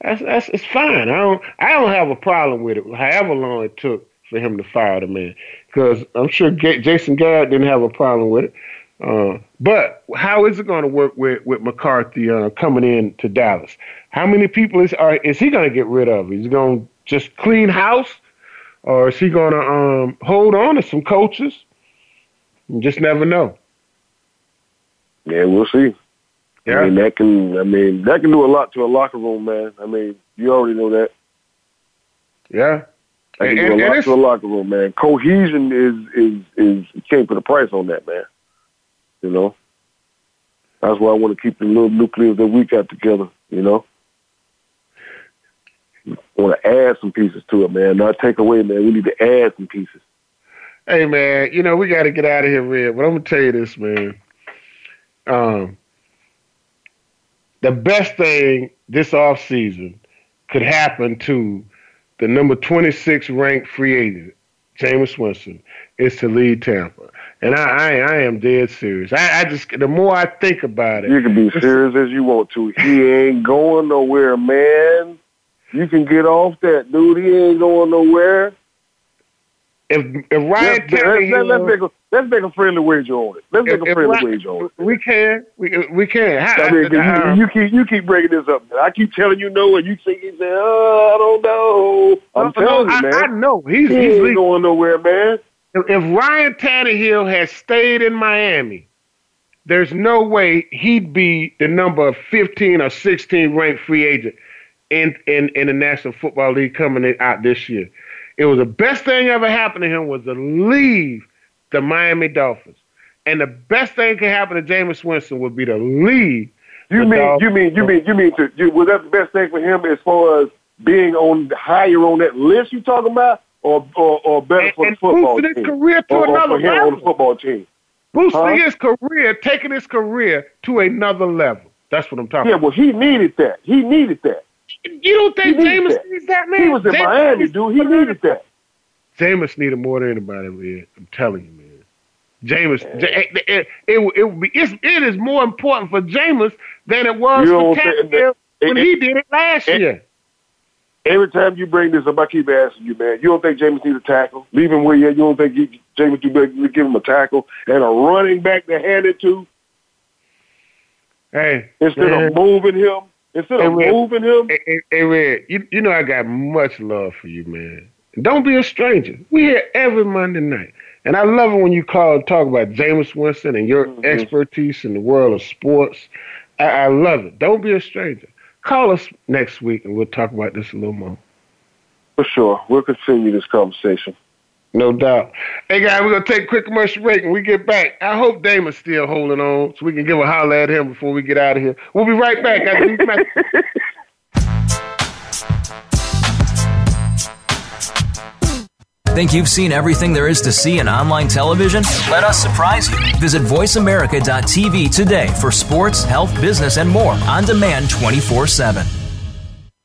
that's that's it's fine. I don't I don't have a problem with it. However long it took for him to fire the man, because I'm sure G- Jason Garrett didn't have a problem with it. Uh, but how is it going to work with with McCarthy uh, coming in to Dallas? How many people is are, is he going to get rid of? Is he going to just clean house, or is he going to um, hold on to some coaches? You just never know. Yeah, we'll see. Yeah. I mean, that can. I mean, that can do a lot to a locker room, man. I mean, you already know that. Yeah. That can and, do a lot to a locker room, man. Cohesion is is is you can't put a price on that, man. You know. That's why I want to keep the little nucleus that we got together. You know. I want to add some pieces to it, man. Not take away, man. We need to add some pieces. Hey man, you know we got to get out of here, Red. But I'm gonna tell you this, man. Um, the best thing this off season could happen to the number 26 ranked free agent, Jameis Winston, is to lead Tampa. And I, I, I am dead serious. I, I just the more I think about it, you can be serious as you want to. He ain't going nowhere, man. You can get off that, dude. He ain't going nowhere. If if Ryan let's, Tannehill, let's, make a let's make a friendly wager on it. Let's make if, a friendly Ryan, wager on it. We can, we we can. I mean, you, um, you, keep you keep bringing this up. I keep telling you no, and you think you say, oh, I don't know. I'm no, telling no, you, man. I, I know he's he he's ain't going nowhere, man. If, if Ryan Tannehill had stayed in Miami, there's no way he'd be the number 15 or 16 ranked free agent in in in the National Football League coming out this year. It was the best thing ever happened to him was to leave the Miami Dolphins. And the best thing could happen to Jameis Winston would be to leave. You mean Dolphins. you mean you mean you mean to you, was that the best thing for him as far as being on higher on that list you talking about, or or, or better and, for the football boosting team, his career to or, another or for him level. on the football team, boosting huh? his career, taking his career to another level. That's what I'm talking. Yeah, about. well, he needed that. He needed that. You don't think Jameis that. needs that, man? He was in Jameis Miami, dude. He needed that. Jameis needed more than anybody, man. I'm telling you, man. Jameis, it, it, it, it, would be, it's, it is more important for Jameis than it was for Tannehill when he did it last year. Every time you bring this up, I keep asking you, man. You don't think Jameis needs a tackle? Leave him where you You don't think you, Jameis you better give him a tackle and a running back to hand it to? Hey, instead man. of moving him, instead of hey, moving him. Hey, hey, Red, you, you know I got much love for you, man. Don't be a stranger. We here every Monday night. And I love it when you call and talk about Jameis Winston and your mm-hmm. expertise in the world of sports. I, I love it. Don't be a stranger. Call us next week and we'll talk about this a little more. For sure. We'll continue this conversation. No doubt. Hey, guys, we're going to take a quick commercial break and we get back. I hope Damon's still holding on so we can give a holler at him before we get out of here. We'll be right back messages. Think you've seen everything there is to see in online television? Let us surprise you. Visit VoiceAmerica.tv today for sports, health, business, and more on demand 24 7.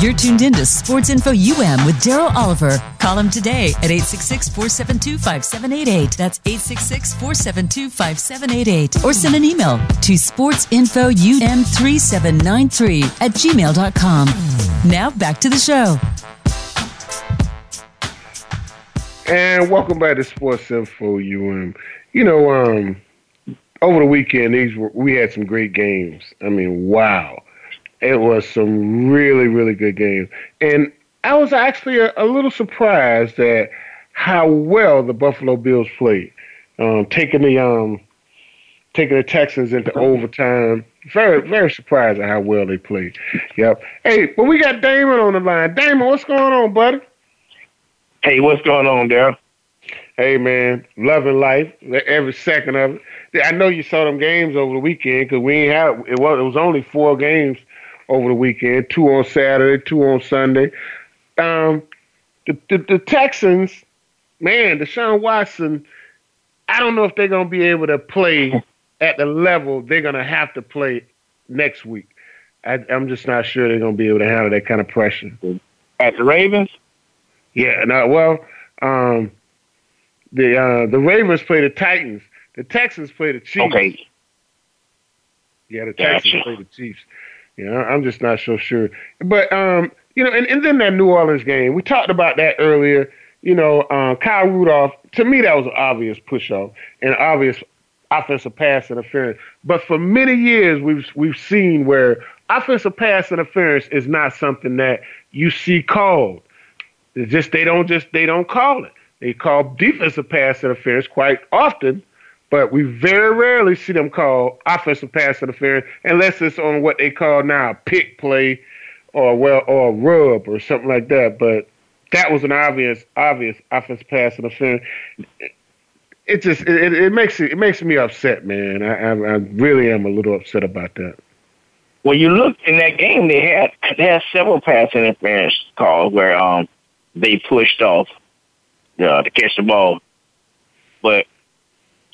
You're tuned in to Sports Info UM with Daryl Oliver. Call him today at 866 472 5788. That's 866 472 5788. Or send an email to sportsinfoum3793 at gmail.com. Now back to the show. And welcome back to Sports Info UM. You know, um, over the weekend, these were, we had some great games. I mean, wow it was some really, really good games. And I was actually a, a little surprised at how well the Buffalo Bills played, um, taking the um, taking the Texans into overtime. Very, very surprised at how well they played. Yep. Hey, but we got Damon on the line. Damon, what's going on, buddy? Hey, what's going on, Daryl? Hey, man, loving life every second of it. I know you saw them games over the weekend because we ain't have it was it was only four games over the weekend, two on Saturday, two on Sunday. Um, the, the, the Texans, man, Deshaun Watson, I don't know if they're going to be able to play at the level they're going to have to play next week. I, am just not sure they're going to be able to handle that kind of pressure. At the Ravens? Yeah, no, well, um, the uh, the Ravens play the Titans. The Texans play the Chiefs. Okay. Yeah, the Texans gotcha. play the Chiefs. You know, I'm just not so sure. But um, you know, and, and then that New Orleans game, we talked about that earlier. You know, uh, Kyle Rudolph, to me that was an obvious push off and obvious offensive pass interference. But for many years we've we've seen where offensive pass interference is not something that you see called. It's just they don't just they don't call it. They call defensive pass interference quite often but we very rarely see them call offensive pass interference unless it's on what they call now pick play or well or rub or something like that. But that was an obvious obvious offensive pass interference. It just it, it makes it, it makes me upset, man. I, I, I really am a little upset about that. Well, you look in that game, they had they had several pass interference calls where um they pushed off uh, to catch the ball, but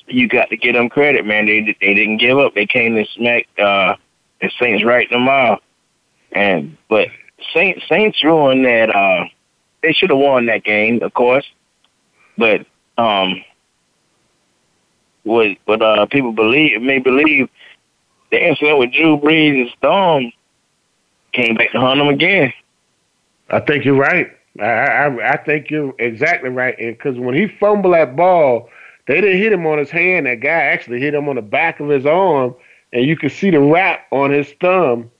you got to give them credit, man. They they didn't give up. They came and smacked uh, the Saints right in the mouth. And but Saints Saints ruined that. Uh, they should have won that game, of course. But um, what what uh, people believe may believe the incident with Drew Brees' thumb came back to hunt them again. I think you're right. I I, I think you're exactly right. Because when he fumbled that ball they didn't hit him on his hand. That guy actually hit him on the back of his arm, and you could see the wrap on his thumb.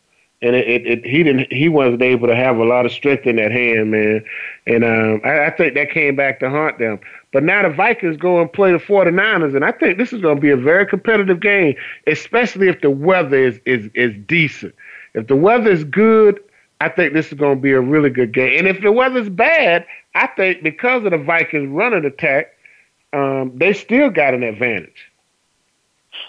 And it, it, it he didn't he wasn't able to have a lot of strength in that hand, man. And um, I, I think that came back to haunt them. But now the Vikings go and play the 49ers, and I think this is going to be a very competitive game, especially if the weather is is is decent. If the weather is good, I think this is going to be a really good game. And if the weather's bad, I think because of the Vikings running attack, um, they still got an advantage.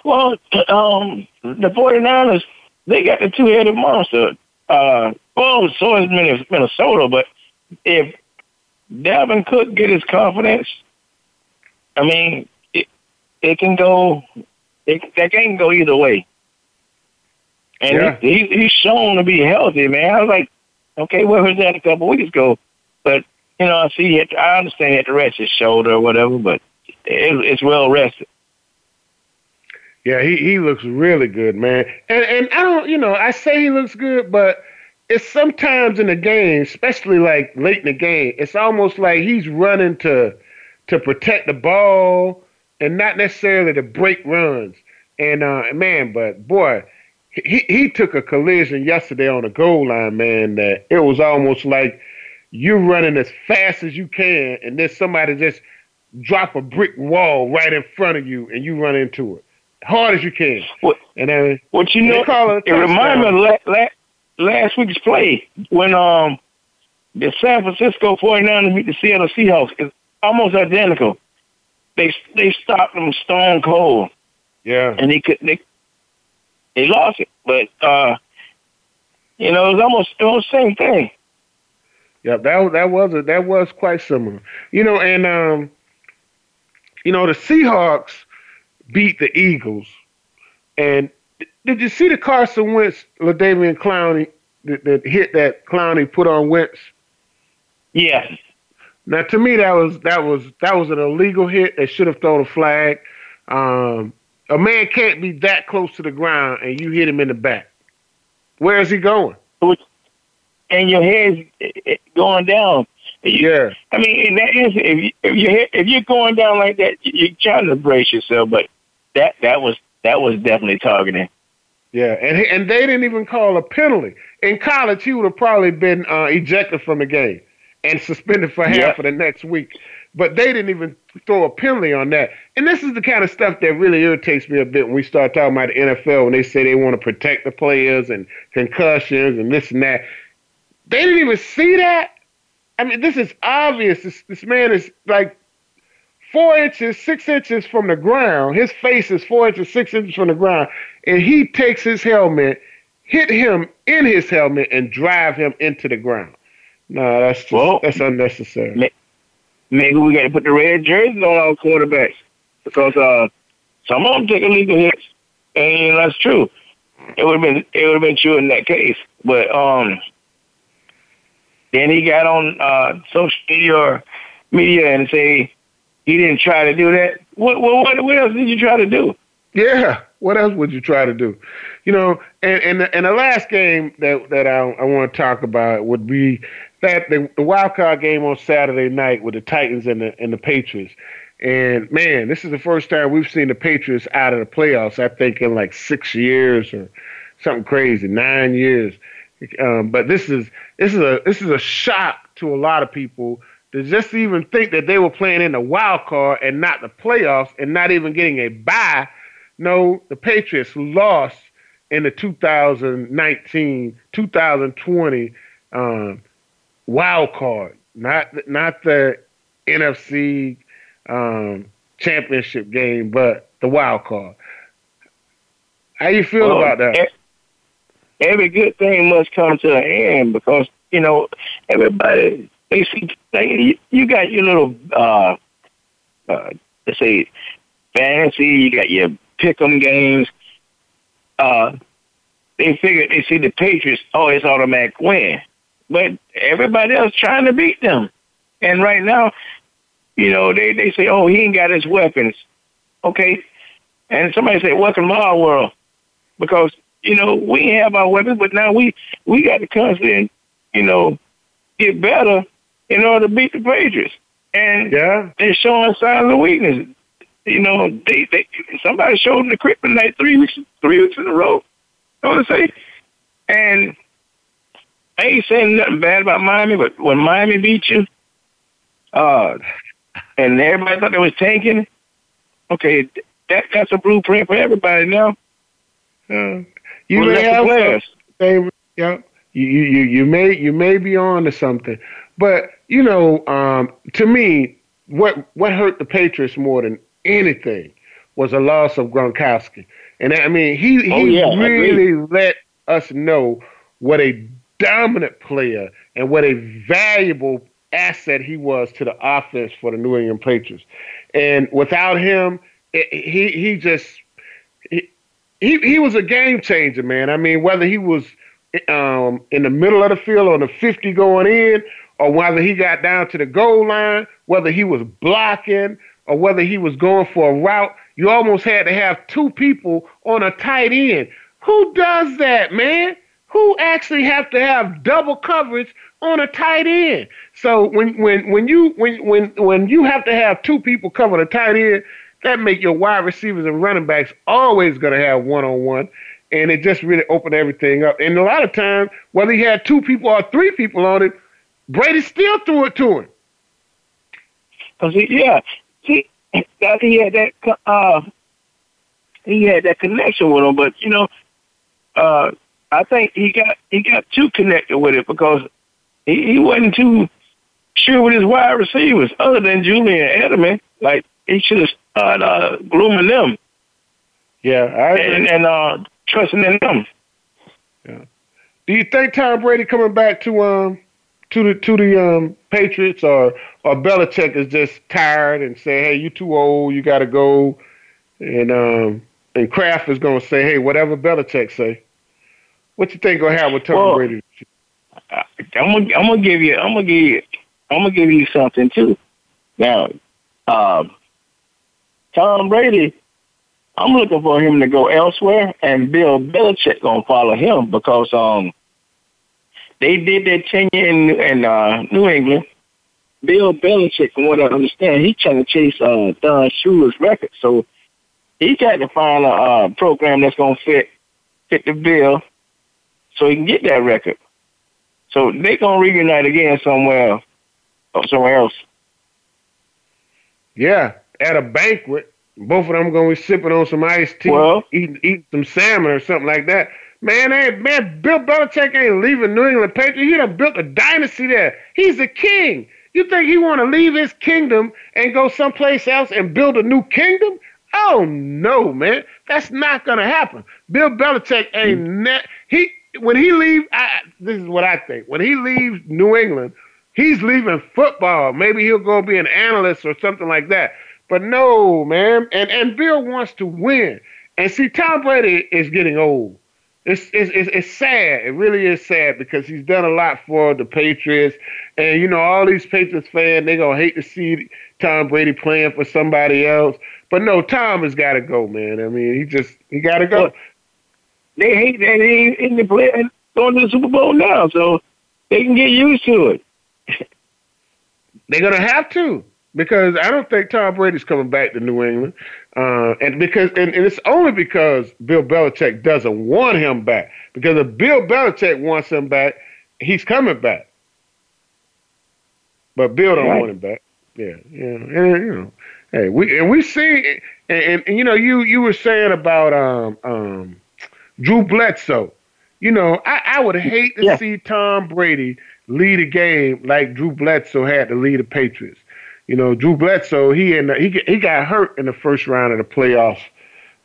Well, um, the 49ers, they got the two-headed monster. Uh, well, so is Minnesota, but if Dalvin Cook get his confidence, I mean, it, it can go, it, that can go either way. and yeah. he, he he's shown to be healthy, man. I was like, okay, where was that a couple weeks ago? But you know, I see. He had to, I understand he had to rest his shoulder or whatever, but it, it's well rested. Yeah, he, he looks really good, man. And and I don't, you know, I say he looks good, but it's sometimes in the game, especially like late in the game, it's almost like he's running to to protect the ball and not necessarily to break runs. And uh, man, but boy, he he took a collision yesterday on the goal line, man. That it was almost like you're running as fast as you can, and then somebody just drop a brick wall right in front of you, and you run into it hard as you can. What, and then what you know, it, it reminds me of la- la- last week's play when um the San Francisco 49ers beat the Seattle Seahawks. It's almost identical. They they stopped them stone cold. Yeah. And they could they they lost it, but uh you know it was almost it was the same thing. Yeah, that that was a, that was quite similar. You know, and um, you know the Seahawks beat the Eagles. And did you see the Carson Wentz, LaDainian Clowney, that, that hit that Clowney put on Wentz? Yes. Now, to me, that was that was that was an illegal hit. They should have thrown a flag. Um, a man can't be that close to the ground and you hit him in the back. Where is he going? And your head's going down. Yeah. I mean, in that if you, if you if you're going down like that, you're trying to brace yourself. But that that was that was definitely targeting. Yeah, and and they didn't even call a penalty. In college, he would have probably been uh, ejected from the game and suspended for half yeah. of the next week. But they didn't even throw a penalty on that. And this is the kind of stuff that really irritates me a bit when we start talking about the NFL when they say they want to protect the players and concussions and this and that. They didn't even see that. I mean, this is obvious. This, this man is like four inches, six inches from the ground. His face is four inches, six inches from the ground, and he takes his helmet, hit him in his helmet, and drive him into the ground. No, that's just, well, that's unnecessary. Maybe we got to put the red jerseys on our quarterbacks because uh, some of them take illegal hits, and that's true. It would have been it would have been true in that case, but um, then he got on uh, social media or media and say he didn't try to do that. What, what, what else did you try to do? Yeah, what else would you try to do? You know, and and the, and the last game that that I, I want to talk about would be that the, the wild card game on Saturday night with the Titans and the and the Patriots. And man, this is the first time we've seen the Patriots out of the playoffs. I think in like six years or something crazy, nine years. Um, but this is this is a this is a shock to a lot of people to just even think that they were playing in the wild card and not the playoffs and not even getting a bye. No, the Patriots lost in the 2019 2020 um, wild card, not not the NFC um, championship game, but the wild card. How you feel about that? Every good thing must come to an end because you know everybody they see they, you got your little uh uh let's say fantasy you got your pick'em games. Uh they figure they see the patriots oh it's automatic win. But everybody else trying to beat them. And right now you know they they say oh he ain't got his weapons. Okay. And somebody say welcome to our world. Because you know, we have our weapons, but now we we got to constantly, you know, get better in order to beat the Patriots. And yeah. they're showing signs of weakness. You know, they, they somebody showed them the kryptonite three weeks three weeks in a row. I want to say, and I ain't saying nothing bad about Miami, but when Miami beat you, uh, and everybody thought they was tanking, okay, that that's a blueprint for everybody now. Uh, you may have some, yeah. You, you you may you may be on to something, but you know, um, to me, what what hurt the Patriots more than anything was a loss of Gronkowski, and I mean he he oh, yeah, really let us know what a dominant player and what a valuable asset he was to the offense for the New England Patriots. And without him, it, he he just he he was a game changer, man. I mean, whether he was um, in the middle of the field on the 50 going in, or whether he got down to the goal line, whether he was blocking, or whether he was going for a route, you almost had to have two people on a tight end. Who does that, man? Who actually have to have double coverage on a tight end? So when when when you when when when you have to have two people cover a tight end, that make your wide receivers and running backs always going to have one on one, and it just really opened everything up. And a lot of times, whether he had two people or three people on it, Brady still threw it to him. Cause he, yeah, he he had that uh he had that connection with him, but you know, uh I think he got he got too connected with it because he, he wasn't too sure with his wide receivers other than Julian Edelman. Like he should have started uh, grooming them. Yeah, I agree. and, and uh, trusting in them. Yeah. Do you think Tom Brady coming back to um to the to the um Patriots or or Belichick is just tired and say, hey, you too old, you got to go, and um and Kraft is gonna say, hey, whatever Belichick say. What you think gonna happen with Tom Well, Brady? I'm gonna I'm gonna give you I'm gonna give you I'm gonna give you something too. Now, um, Tom Brady, I'm looking for him to go elsewhere, and Bill Belichick gonna follow him because um they did their tenure in in uh, New England. Bill Belichick, from what I understand, he's trying to chase uh, Don Shula's record, so he got to find a uh, program that's gonna fit fit the bill, so he can get that record. So they gonna reunite again somewhere, or somewhere else. Yeah, at a banquet, both of them gonna be sipping on some iced tea, Well- eating eating some salmon or something like that. Man, ain't man, Bill Belichick ain't leaving New England Patriots. He done built a dynasty there. He's a king. You think he want to leave his kingdom and go someplace else and build a new kingdom? Oh no, man, that's not gonna happen. Bill Belichick ain't mm. net. He when he leave. I, this is what I think. When he leaves New England, he's leaving football. Maybe he'll go be an analyst or something like that. But no, man. And and Bill wants to win. And see, Tom Brady is getting old. It's, it's, it's, it's sad. It really is sad because he's done a lot for the Patriots. And, you know, all these Patriots fans, they're going to hate to see Tom Brady playing for somebody else. But no, Tom has got to go, man. I mean, he just, he got to go. Well, They hate that he ain't in the play and going to the Super Bowl now, so they can get used to it. They're gonna have to because I don't think Tom Brady's coming back to New England, uh, and because and, and it's only because Bill Belichick doesn't want him back. Because if Bill Belichick wants him back, he's coming back. But Bill don't Right. want him back. Yeah, yeah, and, you know, hey, we and we see, and, and, and you know, you you were saying about um um Drew Bledsoe. You know, I, I would hate to Yeah. see Tom Brady lead a game like Drew Bledsoe had to lead the Patriots. You know, Drew Bledsoe, he and he he got hurt in the first round of the playoffs.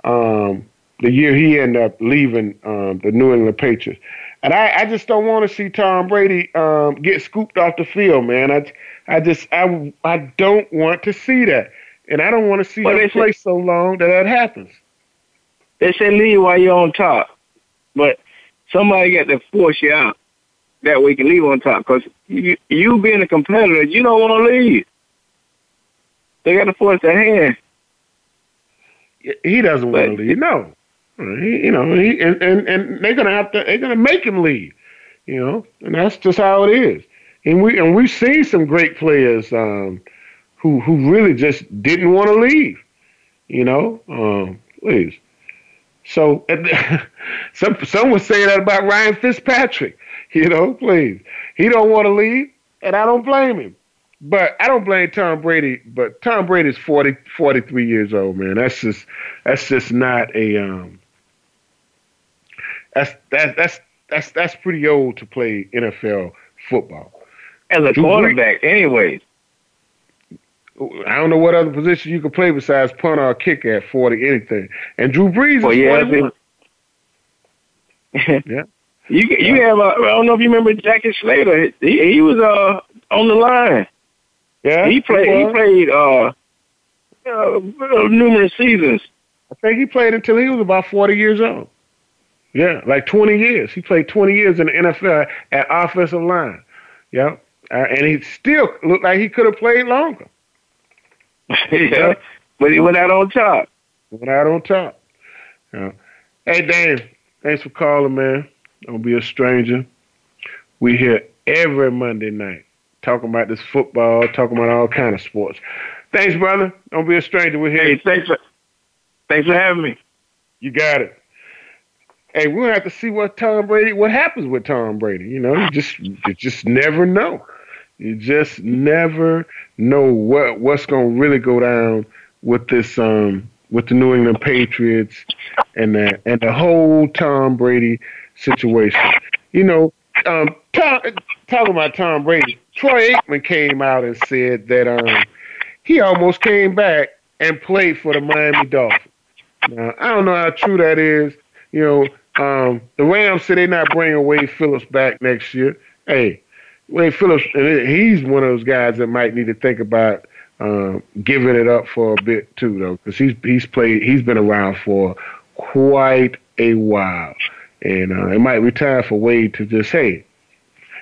Um, the year he ended up leaving um, the New England Patriots, and I, I just don't want to see Tom Brady um, get scooped off the field, man. I I just I I don't want to see that, and I don't want to see Well, him play so long that that happens. They say leave while you're on top, but somebody got to force you out. That way you can leave on top. Because you, you being a competitor, you don't want to leave. They got to force their hand. He doesn't want to leave. No, he, you know, he and, and and they're gonna have to. They're gonna make him leave. You know, and that's just how it is. And we and we've seen some great players um, who who really just didn't want to leave. You know, um, please. So some some would say that about Ryan Fitzpatrick. You know, please, he don't want to leave, and I don't blame him. But I don't blame Tom Brady. But Tom Brady's 40, 43 years old, man. That's just that's just not a um. That's that's that's that's that's pretty old to play NFL football. As a Drew Brees- quarterback, anyways. I don't know what other position you could play besides punt or kick at forty anything. And Drew Brees Well, is yeah, 41. Yeah. You you have uh, I don't know if you remember Jackie Slater. He he was uh on the line. Yeah, he played he was. played uh, uh numerous seasons I think he played until he was about 40 years old. Yeah, like 20 years. He played 20 years in the NFL at offensive line. Yeah. Uh, and he still looked like he could have played longer. yeah. But he went out on top. Went out on top. Yeah. Hey, Dave, thanks for calling, man. Don't be a stranger. We here every Monday night talking about this football, talking about all kind of sports. Thanks, brother. Don't be a stranger. We're here. Hey, thanks for, thanks for having me. You got it. Hey, we're gonna have to see what Tom Brady, what happens with Tom Brady. You know, you just you just never know. You just never know what what's gonna really go down with this um with the New England Patriots and the and the whole Tom Brady situation. You know, um, Tom, talking about Tom Brady, Troy Aikman came out and said that um he almost came back and played for the Miami Dolphins. Now, I don't know how true that is. You know, um, the Rams said they're not bringing Wade Phillips back next year. Hey, Wade Phillips, he's one of those guys that might need to think about um, giving it up for a bit too, though, because he's he's played, he's been around for quite a while, and uh, it might be time for Wade to just hey,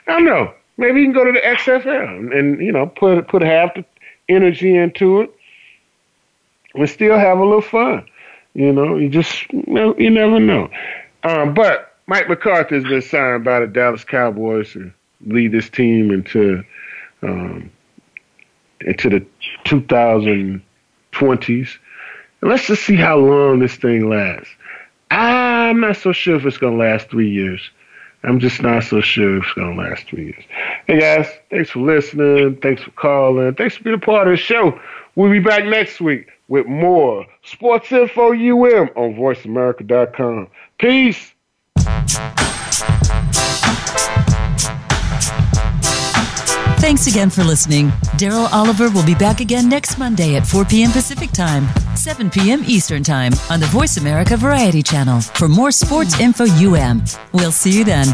I don't know, maybe you can go to the XFL and, you know put put half the energy into it, and still have a little fun. You know, you just you never know. Um, but Mike McCarthy has been signed by the Dallas Cowboys to lead this team into um, into the 2020s. And let's just see how long this thing lasts. I'm not so sure if it's going to last three years. I'm just not so sure if it's to last three years. Hey, guys, thanks for listening. Thanks for calling. Thanks for being a part of the show. We'll be back next week with more Sports Info UM on VoiceAmerica.com. Peace. Thanks again for listening. Daryl Oliver will be back again next Monday at 4 p.m. Pacific Time, 7 p.m. Eastern Time on the Voice America Variety Channel for more Sports Info UM. We'll see you then.